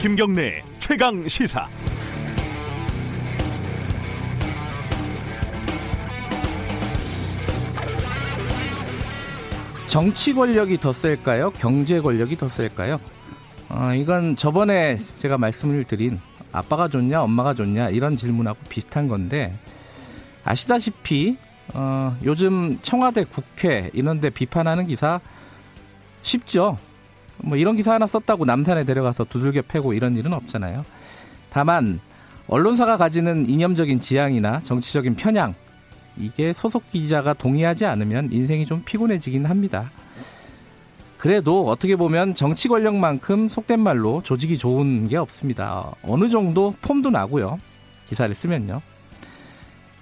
김경래 최강 시사. 정치 권력이 더 셀까요? 경제 권력이 더 셀까요? 어, 이건 저번에 제가 말씀을 드린 아빠가 좋냐, 엄마가 좋냐 이런 질문하고 비슷한 건데 아시다시피 어, 요즘 청와대, 국회 이런데 비판하는 기사 쉽죠. 뭐 이런 기사 하나 썼다고 남산에 데려가서 두들겨 패고 이런 일은 없잖아요. 다만 언론사가 가지는 이념적인 지향이나 정치적인 편향 이게 소속 기자가 동의하지 않으면 인생이 좀 피곤해지긴 합니다. 그래도 어떻게 보면 정치 권력만큼 속된 말로 조직이 좋은 게 없습니다. 어느 정도 폼도 나고요. 기사를 쓰면요.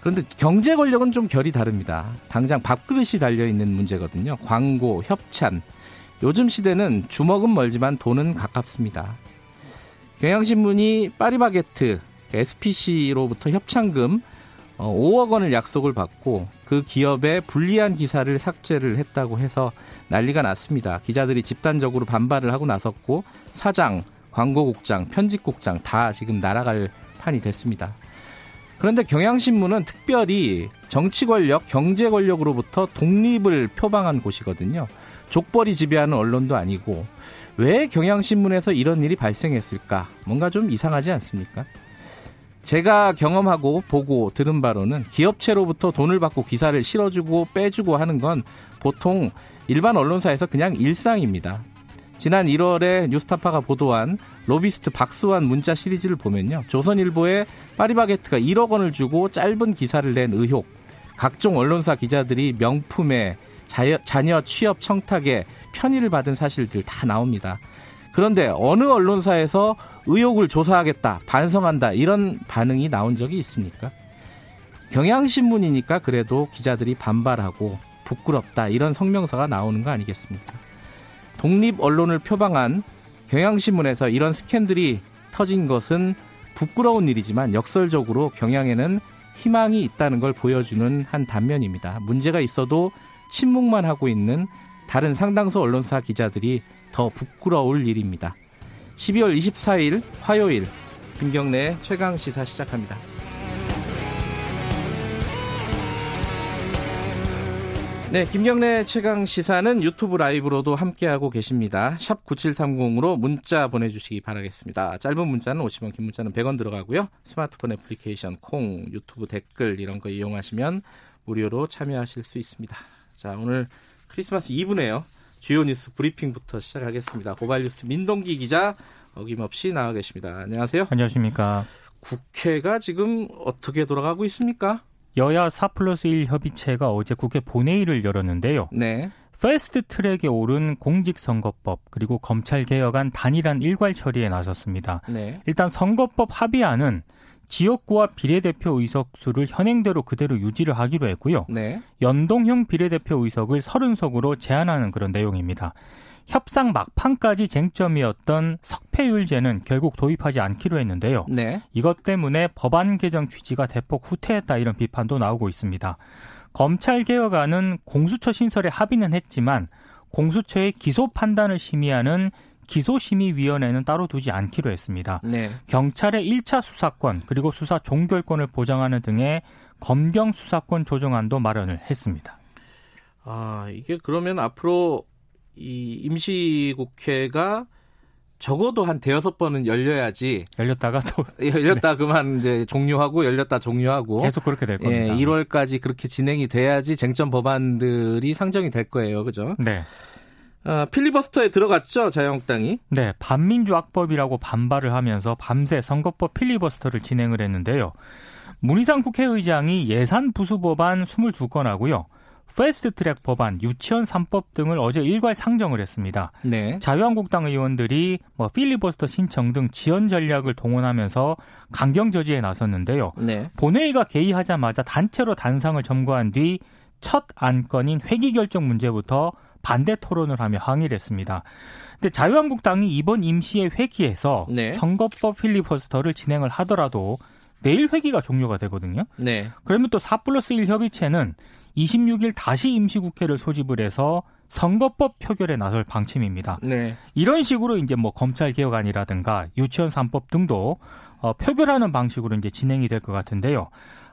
그런데 경제 권력은 좀 결이 다릅니다. 당장 밥그릇이 달려 있는 문제거든요. 광고, 협찬. 요즘 시대는 주먹은 멀지만 돈은 가깝습니다. 경향신문이 파리바게트 SPC로부터 협찬금 5억 어, 원을 약속을 받고 그 기업에 불리한 기사를 삭제를 했다고 해서 난리가 났습니다. 기자들이 집단적으로 반발을 하고 나섰고 사장, 광고국장, 편집국장 다 지금 날아갈 판이 됐습니다. 그런데 경향신문은 특별히 정치 권력, 경제 권력으로부터 독립을 표방한 곳이거든요. 족벌이 지배하는 언론도 아니고 왜 경향신문에서 이런 일이 발생했을까? 뭔가 좀 이상하지 않습니까? 제가 경험하고 보고 들은 바로는 기업체로부터 돈을 받고 기사를 실어주고 빼주고 하는 건 보통 일반 언론사에서 그냥 일상입니다. 지난 1월에 뉴스타파가 보도한 로비스트 박수환 문자 시리즈를 보면요. 조선일보에 파리바게트가 1억 원을 주고 짧은 기사를 낸 의혹, 각종 언론사 기자들이 명품에 자녀 취업 청탁에 편의를 받은 사실들 다 나옵니다. 그런데 어느 언론사에서 의혹을 조사하겠다, 반성한다 이런 반응이 나온 적이 있습니까? 경향신문이니까 그래도 기자들이 반발하고 부끄럽다 이런 성명서가 나오는 거 아니겠습니까? 독립 언론을 표방한 경향신문에서 이런 스캔들이 터진 것은 부끄러운 일이지만 역설적으로 경향에는 희망이 있다는 걸 보여주는 한 단면입니다. 문제가 있어도 침묵만 하고 있는 다른 상당수 언론사 기자들이 더 부끄러울 일입니다. 12월 24일 화요일 김경래 최강 시사 시작합니다. 네, 김경래 최강 시사는 유튜브 라이브로도 함께하고 계십니다. 샵 9730으로 문자 보내주시기 바라겠습니다. 짧은 문자는 50원, 긴 문자는 100원 들어가고요. 스마트폰 애플리케이션, 콩, 유튜브 댓글 이런 거 이용하시면 무료로 참여하실 수 있습니다. 자, 오늘 크리스마스 이브네요. 주요 뉴스 브리핑부터 시작하겠습니다. 고발뉴스 민동기 기자 어김없이 나와 계십니다. 안녕하세요. 안녕하십니까. 국회가 지금 어떻게 돌아가고 있습니까? 여야 4 플러스 1 협의체가 어제 국회 본회의를 열었는데요. 네. 패스트 트랙에 오른 공직선거법 그리고 검찰 개혁안 단일한 일괄 처리에 나섰습니다. 네. 일단 선거법 합의안은 지역구와 비례대표 의석수를 현행대로 그대로 유지를 하기로 했고요. 네. 연동형 비례대표 의석을 30석으로 제한하는 그런 내용입니다. 협상 막판까지 쟁점이었던 석패율제는 결국 도입하지 않기로 했는데요. 네. 이것 때문에 법안 개정 취지가 대폭 후퇴했다 이런 비판도 나오고 있습니다. 검찰 개혁안은 공수처 신설에 합의는 했지만 공수처의 기소 판단을 심의하는 기소심의위원회는 따로 두지 않기로 했습니다. 네. 경찰의 1차 수사권 그리고 수사 종결권을 보장하는 등의 검경 수사권 조정안도 마련을 했습니다. 아 이게 그러면 앞으로 이 임시국회가 적어도 한 대여섯 번은 열려야지 열렸다가 또 열렸다 네. 그만 이제 종료하고 열렸다 종료하고 계속 그렇게 될 겁니다. 예, 1월까지 그렇게 진행이 돼야지 쟁점 법안들이 상정이 될 거예요. 그죠? 네. 어, 필리버스터에 들어갔죠 자유한국당이. 네, 반민주 악법이라고 반발을 하면서 밤새 선거법 필리버스터를 진행을 했는데요. 문희상 국회의장이 예산 부수 법안 22건하고요. 패스트트랙 법안, 유치원 3법 등을 어제 일괄 상정을 했습니다. 네. 자유한국당 의원들이 뭐 필리버스터 신청 등 지연 전략을 동원하면서 강경 저지에 나섰는데요. 네. 본회의가 개의하자마자 단체로 단상을 점거한 뒤 첫 안건인 회기 결정 문제부터 반대 토론을 하며 항의를 했습니다. 근데 자유한국당이 이번 임시의 회기에서 네. 선거법 필리버스터를 진행을 하더라도 내일 회기가 종료가 되거든요. 네. 그러면 또 4 플러스 1 협의체는 26일 다시 임시국회를 소집을 해서 선거법 표결에 나설 방침입니다. 네. 이런 식으로 이제 뭐 검찰 개혁안이라든가 유치원 3법 등도 어, 표결하는 방식으로 이제 진행이 될 것 같은데요.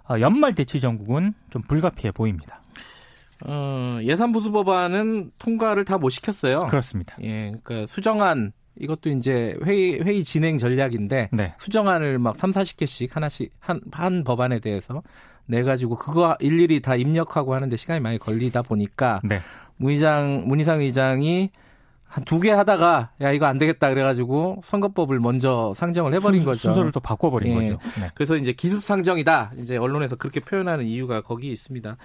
어, 연말 대치 전국은 좀 불가피해 보입니다. 어, 예산보수 법안은 통과를 다 못 시켰어요. 그렇습니다. 예, 그러니까 수정안 이것도 이제 회의 회의 진행 전략인데 네. 수정안을 막 3, 40개씩 하나씩 한, 한 법안에 대해서 내 가지고 그거 일일이 다 입력하고 하는데 시간이 많이 걸리다 보니까 네. 문의장 문희상 의장이 한 두 개 하다가 야 이거 안 되겠다 그래가지고 선거법을 먼저 상정을 해버린 순, 거죠. 순서를 또 바꿔버린 예. 거죠. 네. 그래서 이제 기습 상정이다. 이제 언론에서 그렇게 표현하는 이유가 거기 있습니다.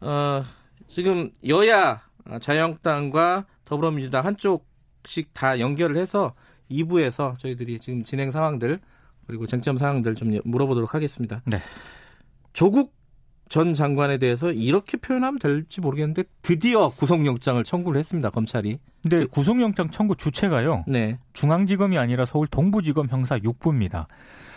어, 지금 여야 자유한국당과 더불어민주당 한쪽씩 다 연결을 해서 2부에서 저희들이 지금 진행 상황들 그리고 쟁점 상황들 좀 물어보도록 하겠습니다. 네. 조국 전 장관에 대해서 이렇게 표현하면 될지 모르겠는데 드디어 구속영장을 청구를 했습니다. 검찰이. 근데 구속영장 청구 주체가요. 네. 중앙지검이 아니라 서울 동부지검 형사 6부입니다.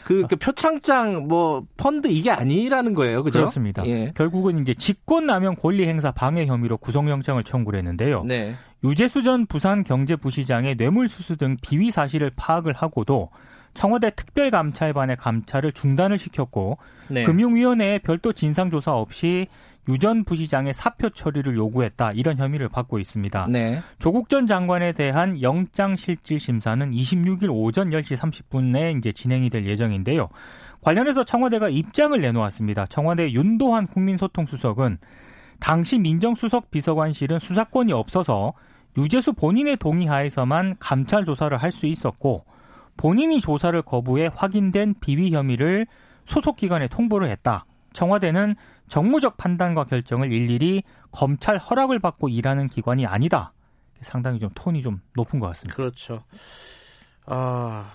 그, 그 표창장 뭐 펀드 이게 아니라는 거예요. 그죠? 그렇습니다. 예. 결국은 이제 직권남용 권리 행사 방해 혐의로 구속영장을 청구를 했는데요. 네. 유재수 전 부산 경제부시장의 뇌물수수 등 비위 사실을 파악을 하고도 청와대 특별감찰반의 감찰을 중단을 시켰고 네. 금융위원회에 별도 진상조사 없이 유전 부시장의 사표 처리를 요구했다 이런 혐의를 받고 있습니다. 네. 조국 전 장관에 대한 영장 실질 심사는 26일 오전 10시 30분에 이제 진행이 될 예정인데요. 관련해서 청와대가 입장을 내놓았습니다. 청와대 윤도환 국민소통수석은 당시 민정수석 비서관실은 수사권이 없어서 유재수 본인의 동의하에서만 감찰 조사를 할 수 있었고 본인이 조사를 거부해 확인된 비위 혐의를 소속 기관에 통보를 했다. 청와대는 정무적 판단과 결정을 일일이 검찰 허락을 받고 일하는 기관이 아니다. 상당히 좀 톤이 좀 높은 것 같습니다. 그렇죠. 아,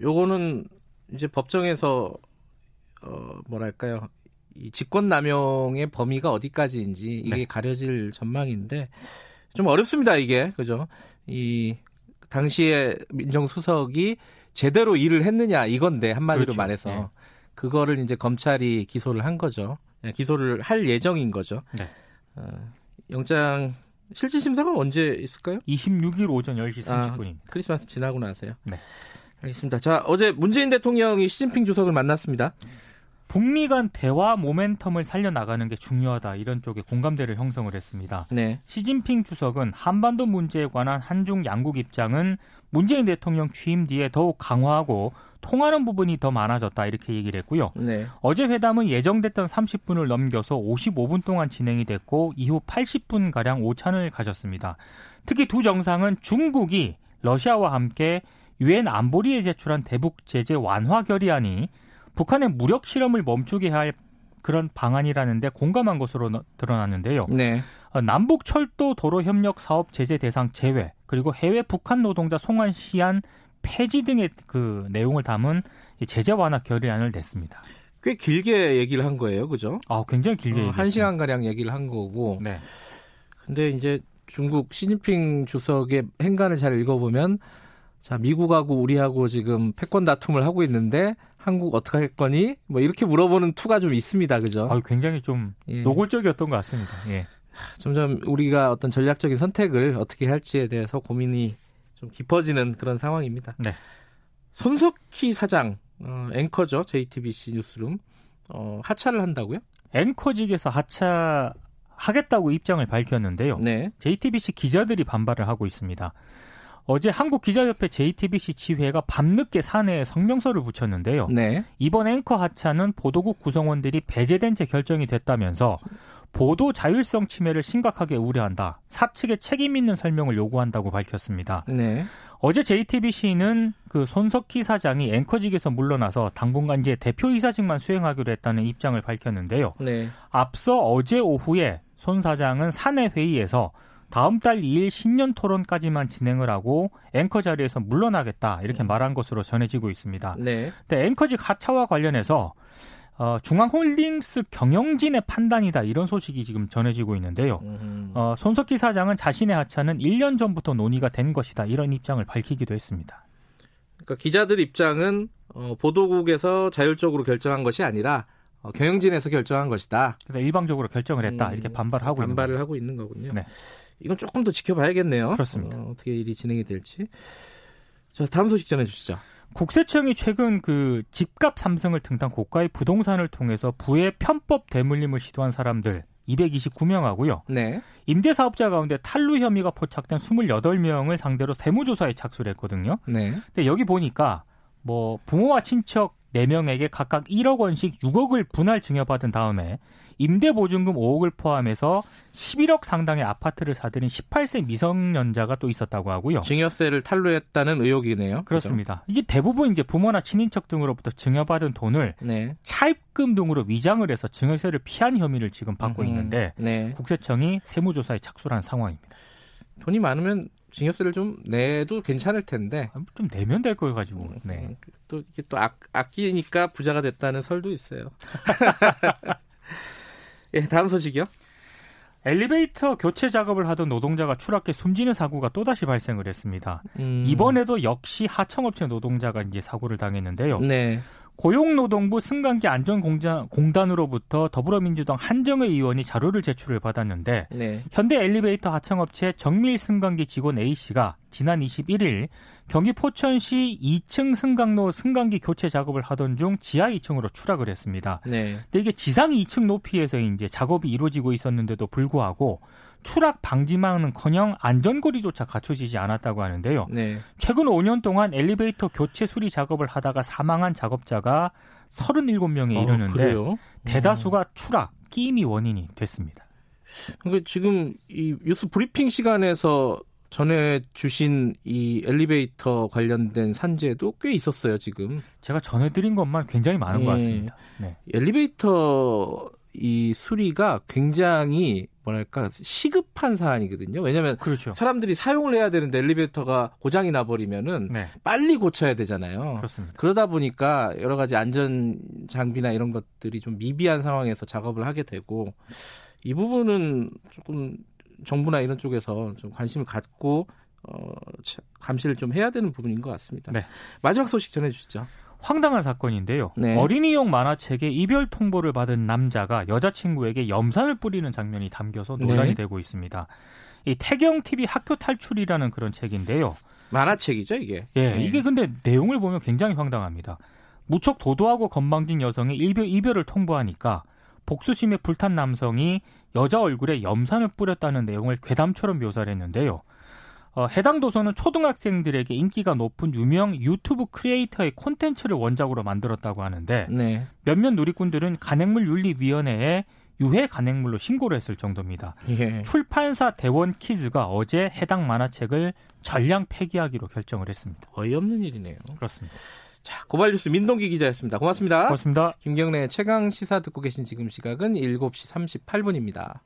요거는 이제 법정에서 어 뭐랄까요? 이 직권 남용의 범위가 어디까지인지 이게 네. 가려질 전망인데 좀 어렵습니다, 이게. 그죠? 이 당시에 민정수석이 제대로 일을 했느냐 이건데 한마디로 그렇죠. 말해서 네. 그거를 이제 검찰이 기소를 한 거죠. 예, 기소를 할 예정인 거죠. 네. 어, 영장 실질 심사가 언제 있을까요? 26일 오전 10시 아, 30분입니다. 크리스마스 지나고 나서요. 네. 알겠습니다. 자, 어제 문재인 대통령이 시진핑 주석을 만났습니다. 북미 간 대화 모멘텀을 살려나가는 게 중요하다 이런 쪽에 공감대를 형성을 했습니다. 네. 시진핑 주석은 한반도 문제에 관한 한중 양국 입장은 문재인 대통령 취임 뒤에 더욱 강화하고 통하는 부분이 더 많아졌다 이렇게 얘기를 했고요. 네. 어제 회담은 예정됐던 30분을 넘겨서 55분 동안 진행이 됐고 이후 80분 가량 오찬을 가졌습니다. 특히 두 정상은 중국이 러시아와 함께 유엔 안보리에 제출한 대북 제재 완화 결의안이 북한의 무력 실험을 멈추게 할 그런 방안이라는데 공감한 것으로 너- 드러났는데요. 네. 어, 남북 철도 도로 협력 사업 제재 대상 제외 그리고 해외 북한 노동자 송환 시한 폐지 등의 그 내용을 담은 이 제재 완화 결의안을 냈습니다. 꽤 길게 얘기를 한 거예요. 그죠? 아, 굉장히 길게 어, 한. 시간 가량 얘기를 한 거고. 네. 근데 이제 중국 시진핑 주석의 행간을 잘 읽어보면 자, 미국하고 우리하고 지금 패권 다툼을 하고 있는데 한국 어떻게 할 거니? 뭐 이렇게 물어보는 투가 좀 있습니다. 그죠? 아, 굉장히 좀 예. 노골적이었던 것 같습니다. 예. 점점 우리가 어떤 전략적인 선택을 어떻게 할지에 대해서 고민이 좀 깊어지는 그런 상황입니다. 네. 손석희 사장, 어, 앵커죠. JTBC 뉴스룸. 어, 하차를 한다고요? 앵커직에서 하차 하겠다고 입장을 밝혔는데요. 네. JTBC 기자들이 반발을 하고 있습니다. 어제 한국기자협회 JTBC 지회가 밤늦게 사내에 성명서를 붙였는데요. 네. 이번 앵커 하차는 보도국 구성원들이 배제된 채 결정이 됐다면서 보도 자율성 침해를 심각하게 우려한다. 사측에 책임 있는 설명을 요구한다고 밝혔습니다. 네. 어제 JTBC는 그 손석희 사장이 앵커직에서 물러나서 당분간 이제 대표이사직만 수행하기로 했다는 입장을 밝혔는데요. 네. 앞서 어제 오후에 손 사장은 사내 회의에서 다음 달 2일 신년 토론까지만 진행을 하고 앵커 자리에서 물러나겠다 이렇게 말한 것으로 전해지고 있습니다. 네. 근데 앵커직 하차와 관련해서 어, 중앙홀딩스 경영진의 판단이다 이런 소식이 지금 전해지고 있는데요. 음, 어, 손석희 사장은 자신의 하차는 1년 전부터 논의가 된 것이다 이런 입장을 밝히기도 했습니다. 그러니까 기자들 입장은 어, 보도국에서 자율적으로 결정한 것이 아니라 어, 경영진에서 결정한 것이다. 그래서 일방적으로 결정을 했다. 음, 이렇게 반발을 하고 반발을 있는 하고 있는 거군요. 네. 이건 조금 더 지켜봐야겠네요. 그렇습니다. 어, 떻게 일이 진행이 될지. 자, 다음 소식 전해주시죠. 국세청이 최근 그 집값 상승을 등단 고가의 부동산을 통해서 부의 편법 대물림을 시도한 사람들 229명하고요. 네. 임대 사업자 가운데 탈루 혐의가 포착된 28명을 상대로 세무조사에 착수를 했거든요. 네. 근데 여기 보니까 뭐 부모와 친척 4명에게 각각 1억 원씩 6억을 분할 증여받은 다음에 임대보증금 5억을 포함해서 11억 상당의 아파트를 사들인 18세 미성년자가 또 있었다고 하고요. 증여세를 탈루했다는 의혹이네요. 그렇습니다. 이게 대부분 이제 부모나 친인척 등으로부터 증여받은 돈을? 네. 차입금 등으로 위장을 해서 증여세를 피한 혐의를 지금 받고 음, 있는데 네. 국세청이 세무조사에 착수한 상황입니다. 돈이 많으면 증여세를 좀 내도 괜찮을 텐데 아, 좀 내면 될 걸 가지고. 음, 네. 또 이게 또 아, 아끼니까 부자가 됐다는 설도 있어요. 예, 다음 소식이요. 엘리베이터 교체 작업을 하던 노동자가 추락해 숨지는 사고가 또다시 발생을 했습니다. 음, 이번에도 역시 하청업체 노동자가 이제 사고를 당했는데요. 네. 고용노동부 승강기 안전공단으로부터 더불어민주당 한정혜 의원이 자료를 제출을 받았는데 네. 현대 엘리베이터 하청업체 정밀 승강기 직원 A 씨가 지난 21일 경기 포천시 2층 승강로 승강기 교체 작업을 하던 중 지하 2층으로 추락을 했습니다. 네. 근데 이게 지상 2층 높이에서 이제 작업이 이루어지고 있었는데도 불구하고 추락 방지망은커녕 안전고리조차 갖춰지지 않았다고 하는데요. 네. 최근 5년 동안 엘리베이터 교체 수리 작업을 하다가 사망한 작업자가 37명에 어, 이르는데 그래요? 대다수가 추락, 끼임이 원인이 됐습니다. 그러니까 지금 이 뉴스 브리핑 시간에서 전해 주신 이 엘리베이터 관련된 산재도 꽤 있었어요, 지금. 제가 전해드린 것만 굉장히 많은 것 예. 같습니다. 네. 엘리베이터 이 수리가 굉장히 뭐랄까 시급한 사안이거든요. 왜냐하면 그렇죠. 사람들이 사용을 해야 되는데 엘리베이터가 고장이 나버리면은 네, 빨리 고쳐야 되잖아요. 그렇습니다. 그러다 보니까 여러 가지 안전 장비나 이런 것들이 좀 미비한 상황에서 작업을 하게 되고 이 부분은 조금 정부나 이런 쪽에서 좀 관심을 갖고 어, 차- 감시를 좀 해야 되는 부분인 것 같습니다. 네. 마지막 소식 전해주시죠. 황당한 사건인데요. 네. 어린이용 만화책에 이별 통보를 받은 남자가 여자친구에게 염산을 뿌리는 장면이 담겨서 논란이 네. 되고 있습니다. 이 태경 TV 학교 탈출이라는 그런 책인데요. 만화책이죠 이게. 예, 네. 이게 근데 내용을 보면 굉장히 황당합니다. 무척 도도하고 건방진 여성이 이별, 이별을 통보하니까 복수심에 불탄 남성이 여자 얼굴에 염산을 뿌렸다는 내용을 괴담처럼 묘사를 했는데요. 어, 해당 도서는 초등학생들에게 인기가 높은 유명 유튜브 creator의 콘텐츠를 원작으로 만들었다고 하는데 네. 몇몇 누리꾼들은 간행물 윤리위원회에 유해 간행물로 신고를 했을 정도입니다. 예. 출판사 대원 키즈가 어제 해당 만화책을 전량 폐기하기로 결정을 했습니다. 어이없는 일이네요. 그렇습니다. 자, 고발 뉴스 민동기 기자였습니다. 고맙습니다. 고맙습니다. 김경래 최강 시사 듣고 계신 지금 시각은 7시 38분입니다.